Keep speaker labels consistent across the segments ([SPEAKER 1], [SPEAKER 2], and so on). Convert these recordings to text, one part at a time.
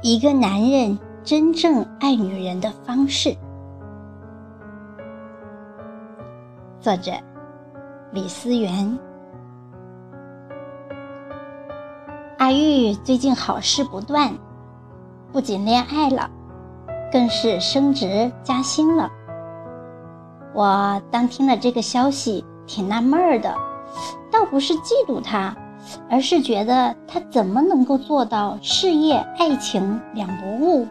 [SPEAKER 1] 一个男人真正爱女人的方式。作者：李思源。阿玉最近好事不断，不仅恋爱了，更是升职加薪了。我当听了这个消息，挺纳闷儿的，倒不是嫉妒他。而是觉得他怎么能够做到事业爱情两不误？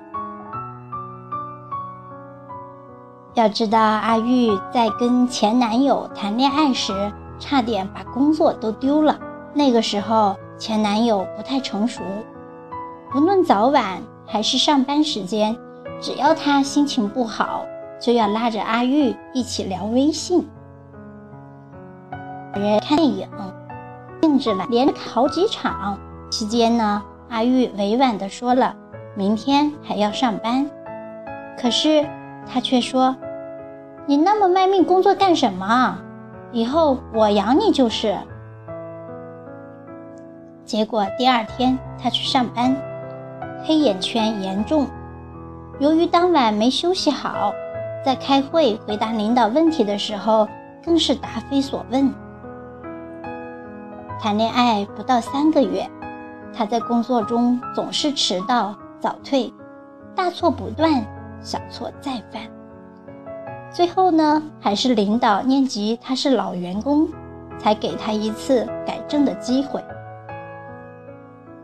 [SPEAKER 1] 要知道，阿玉在跟前男友谈恋爱时，差点把工作都丢了。那个时候，前男友不太成熟，不论早晚还是上班时间，只要他心情不好，就要拉着阿玉一起聊微信，人看电影。兴致了，连着好几场。期间呢，阿玉委婉地说了，明天还要上班。可是他却说：“你那么卖命工作干什么？以后我养你就是。”结果第二天他去上班，黑眼圈严重。由于当晚没休息好，在开会回答领导问题的时候，更是答非所问。谈恋爱不到三个月，他在工作中总是迟到早退，大错不断，小错再犯。最后呢，还是领导念及他是老员工，才给他一次改正的机会。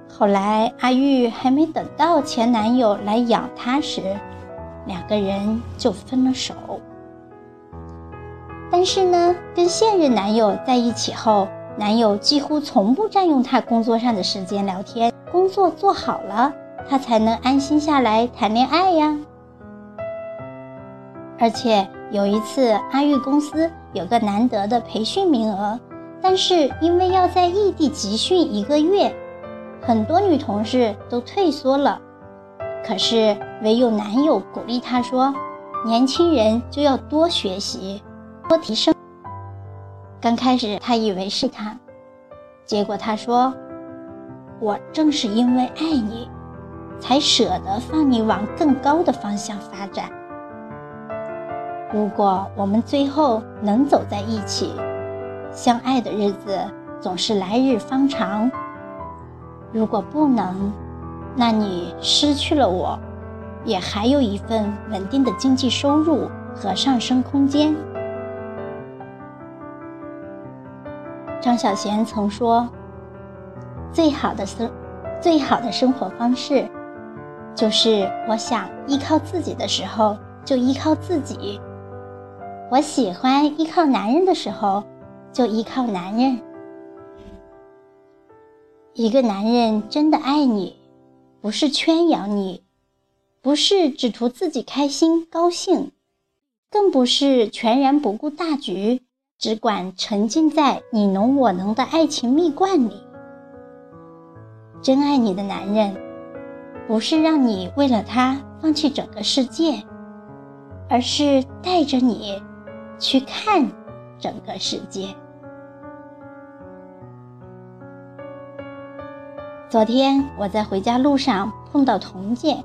[SPEAKER 1] 后来阿玉还没等到前男友来养她时，两个人就分了手。但是呢，跟现任男友在一起后。男友几乎从不占用她工作上的时间聊天，工作做好了，她才能安心下来谈恋爱呀。而且有一次，阿玉公司有个难得的培训名额，但是因为要在异地集训一个月，很多女同事都退缩了。可是唯有男友鼓励她说：“年轻人就要多学习，多提升。”刚开始，他以为是他，结果他说：“我正是因为爱你，才舍得放你往更高的方向发展。如果我们最后能走在一起，相爱的日子总是来日方长；如果不能，那你失去了我，也还有一份稳定的经济收入和上升空间。”张小娴曾说：“最好的生，最好的生活方式，就是我想依靠自己的时候就依靠自己；我喜欢依靠男人的时候就依靠男人。一个男人真的爱你，不是圈养你，不是只图自己开心高兴，更不是全然不顾大局。”只管沉浸在你侬我侬的爱情蜜罐里。真爱你的男人，不是让你为了他放弃整个世界，而是带着你去看整个世界。昨天我在回家路上碰到童姐，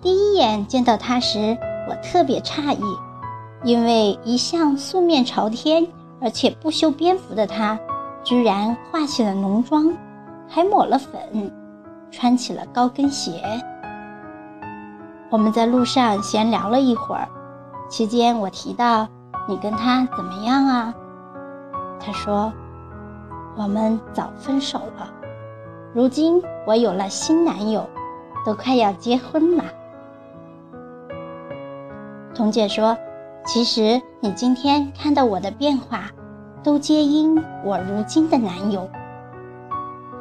[SPEAKER 1] 第一眼见到她时，我特别诧异，因为一向素面朝天。而且不修边幅的她，居然化起了浓妆，还抹了粉，穿起了高跟鞋。我们在路上闲聊了一会儿，期间我提到你跟他怎么样啊？他说我们早分手了，如今我有了新男友，都快要结婚了。彤姐说。其实你今天看到我的变化，都皆因我如今的男友。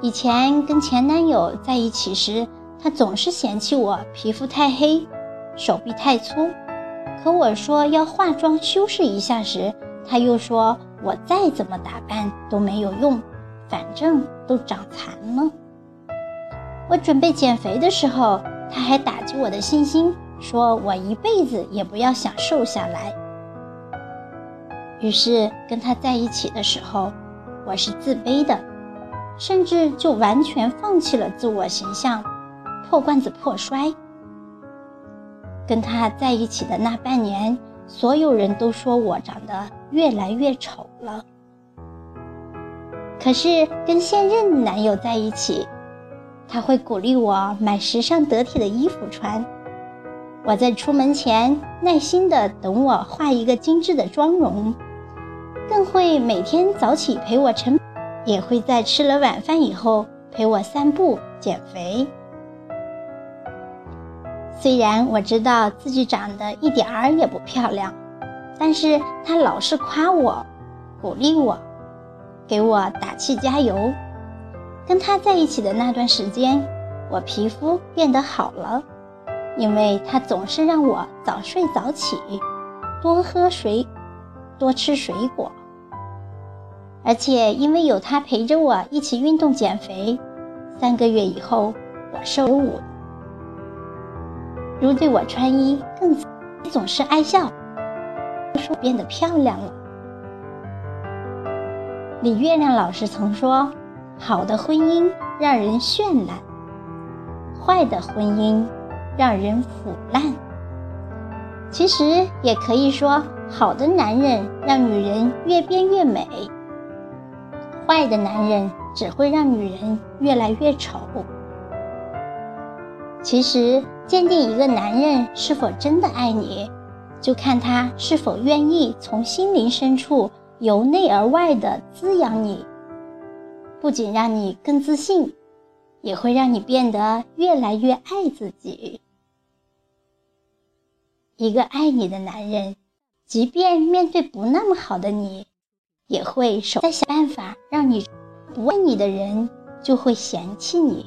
[SPEAKER 1] 以前跟前男友在一起时，他总是嫌弃我皮肤太黑，手臂太粗。可我说要化妆修饰一下时，他又说我再怎么打扮都没有用，反正都长残了。我准备减肥的时候，他还打击我的信心。说我一辈子也不要想瘦下来。于是跟他在一起的时候，我是自卑的，甚至就完全放弃了自我形象，破罐子破摔。跟他在一起的那半年，所有人都说我长得越来越丑了。可是跟现任男友在一起，他会鼓励我买时尚得体的衣服穿。我在出门前耐心的等我画一个精致的妆容，更会每天早起陪我晨，也会在吃了晚饭以后陪我散步减肥。虽然我知道自己长得一点儿也不漂亮，但是他老是夸我，鼓励我，给我打气加油。跟他在一起的那段时间，我皮肤变得好了。因为他总是让我早睡早起，多喝水，多吃水果。而且因为有他陪着我一起运动减肥，三个月以后我瘦了五。如对我穿衣更总是爱笑，说变得漂亮了。李月亮老师曾说：“好的婚姻让人绚烂，坏的婚姻。”让人腐烂。其实也可以说，好的男人让女人越变越美，坏的男人只会让女人越来越丑。其实，鉴定一个男人是否真的爱你，就看他是否愿意从心灵深处由内而外的滋养你，不仅让你更自信，也会让你变得越来越爱自己。一个爱你的男人，即便面对不那么好的你，也会手在想办法让你不爱你的人就会嫌弃你。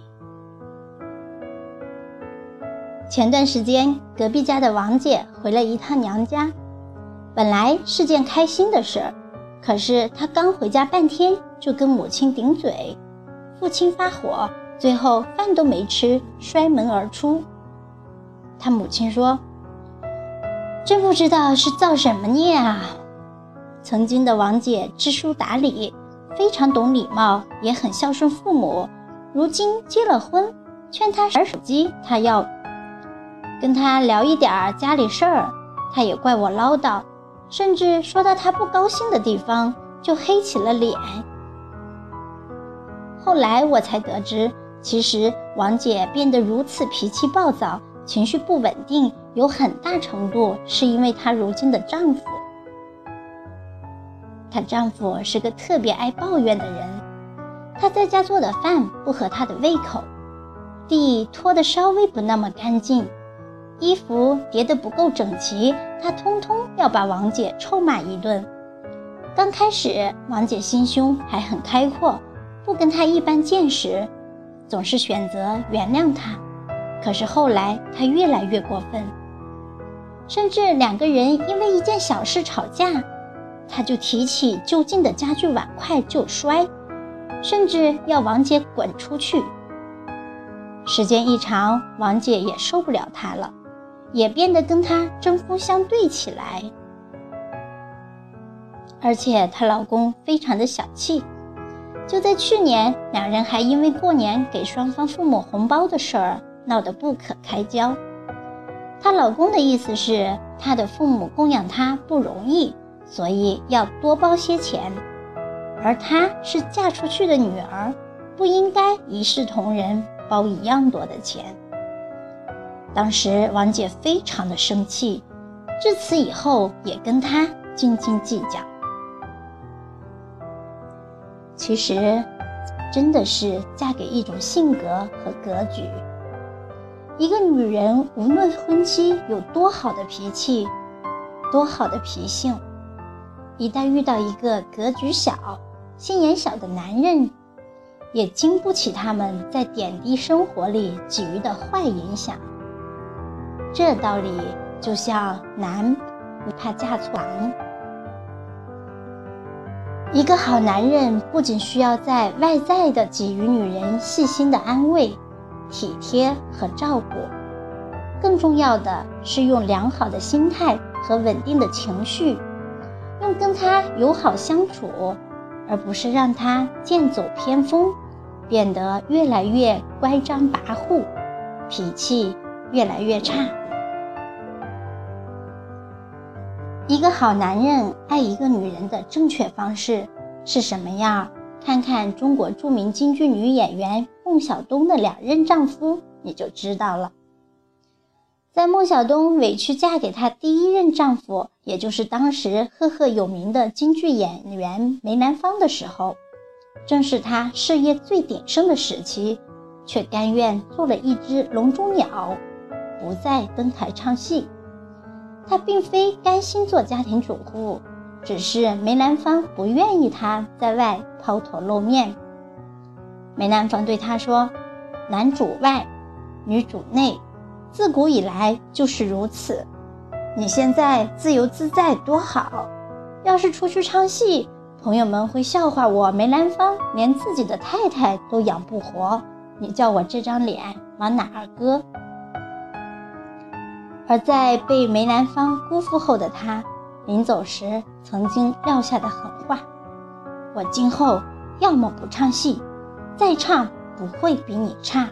[SPEAKER 1] 前段时间，隔壁家的王姐回了一趟娘家，本来是件开心的事儿，可是她刚回家半天就跟母亲顶嘴，父亲发火，最后饭都没吃，摔门而出。她母亲说。真不知道是造什么孽啊！曾经的王姐知书达理，非常懂礼貌，也很孝顺父母。如今结了婚，劝她玩手机，她要跟他聊一点家里事儿，他也怪我唠叨，甚至说到他不高兴的地方就黑起了脸。后来我才得知，其实王姐变得如此脾气暴躁。情绪不稳定，有很大程度是因为她如今的丈夫。她丈夫是个特别爱抱怨的人，她在家做的饭不合她的胃口，地拖得稍微不那么干净，衣服叠得不够整齐，她通通要把王姐臭骂一顿。刚开始，王姐心胸还很开阔，不跟她一般见识，总是选择原谅她。可是后来他越来越过分，甚至两个人因为一件小事吵架，他就提起就近的家具碗筷就摔，甚至要王姐滚出去。时间一长，王姐也受不了他了，也变得跟他针锋相对起来。而且她老公非常的小气，就在去年，两人还因为过年给双方父母红包的事儿。闹得不可开交。她老公的意思是，她的父母供养她不容易，所以要多包些钱。而她是嫁出去的女儿，不应该一视同仁，包一样多的钱。当时王姐非常的生气，自此以后也跟她斤斤计较。其实，真的是嫁给一种性格和格局。一个女人无论婚期有多好的脾气，多好的脾性，一旦遇到一个格局小、心眼小的男人，也经不起他们在点滴生活里给予的坏影响。这道理就像男不怕嫁错郎。一个好男人不仅需要在外在的给予女人细心的安慰。体贴和照顾，更重要的是用良好的心态和稳定的情绪，用跟他友好相处，而不是让他剑走偏锋，变得越来越乖张跋扈，脾气越来越差。一个好男人爱一个女人的正确方式是什么样？看看中国著名京剧女演员孟小冬的两任丈夫，你就知道了。在孟小冬委屈嫁给她第一任丈夫，也就是当时赫赫有名的京剧演员梅兰芳的时候，正是她事业最鼎盛的时期，却甘愿做了一只笼中鸟，不再登台唱戏。她并非甘心做家庭主妇，只是梅兰芳不愿意她在外抛头露面。梅兰芳对他说：“男主外，女主内。”自古以来就是如此，你现在自由自在多好。要是出去唱戏，朋友们会笑话我梅兰芳连自己的太太都养不活，你叫我这张脸往哪儿搁？而在被梅兰芳辜负后的他，临走时曾经撂下的狠话：“我今后要么不唱戏，再唱不会比你差。”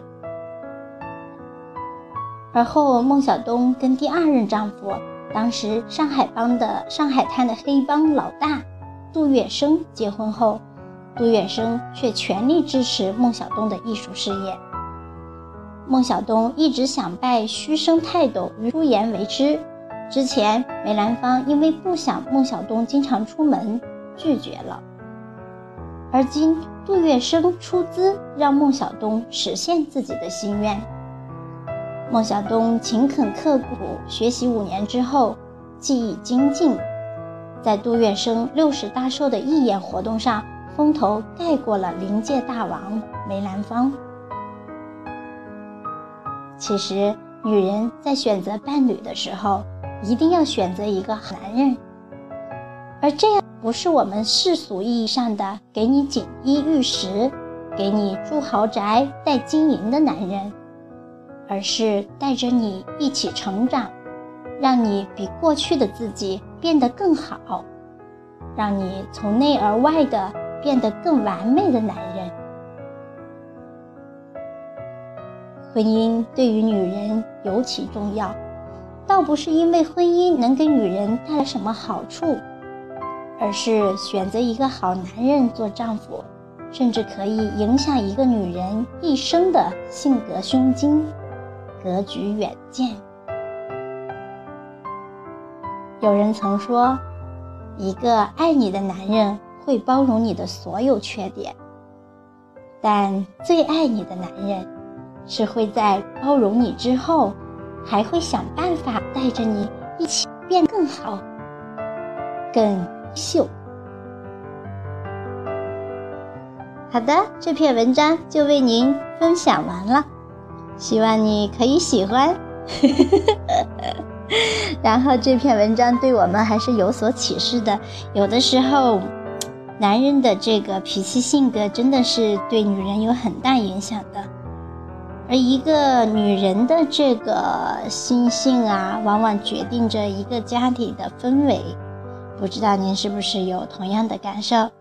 [SPEAKER 1] 而后，孟小冬跟第二任丈夫，当时上海帮的上海滩的黑帮老大杜月笙结婚后，杜月笙却全力支持孟小冬的艺术事业。孟小冬一直想拜虚生泰斗于朱颜为师，之前梅兰芳因为不想孟小冬经常出门，拒绝了。而今杜月笙出资让孟小冬实现自己的心愿。孟小冬勤恳刻苦学习五年之后，技艺精进，在杜月笙六十大寿的义演活动上，风头盖过了临界大王梅兰芳。其实，女人在选择伴侣的时候，一定要选择一个好男人，而这样不是我们世俗意义上的给你锦衣玉食、给你住豪宅、带金银的男人。而是带着你一起成长，让你比过去的自己变得更好，让你从内而外的变得更完美的男人。婚姻对于女人尤其重要，倒不是因为婚姻能给女人带来什么好处，而是选择一个好男人做丈夫，甚至可以影响一个女人一生的性格胸襟。格局远见。有人曾说，一个爱你的男人会包容你的所有缺点，但最爱你的男人是会在包容你之后，还会想办法带着你一起变更好、更秀。好的，这篇文章就为您分享完了。希望你可以喜欢，然后这篇文章对我们还是有所启示的。有的时候，男人的这个脾气性格真的是对女人有很大影响的，而一个女人的这个心性啊，往往决定着一个家庭的氛围。不知道您是不是有同样的感受？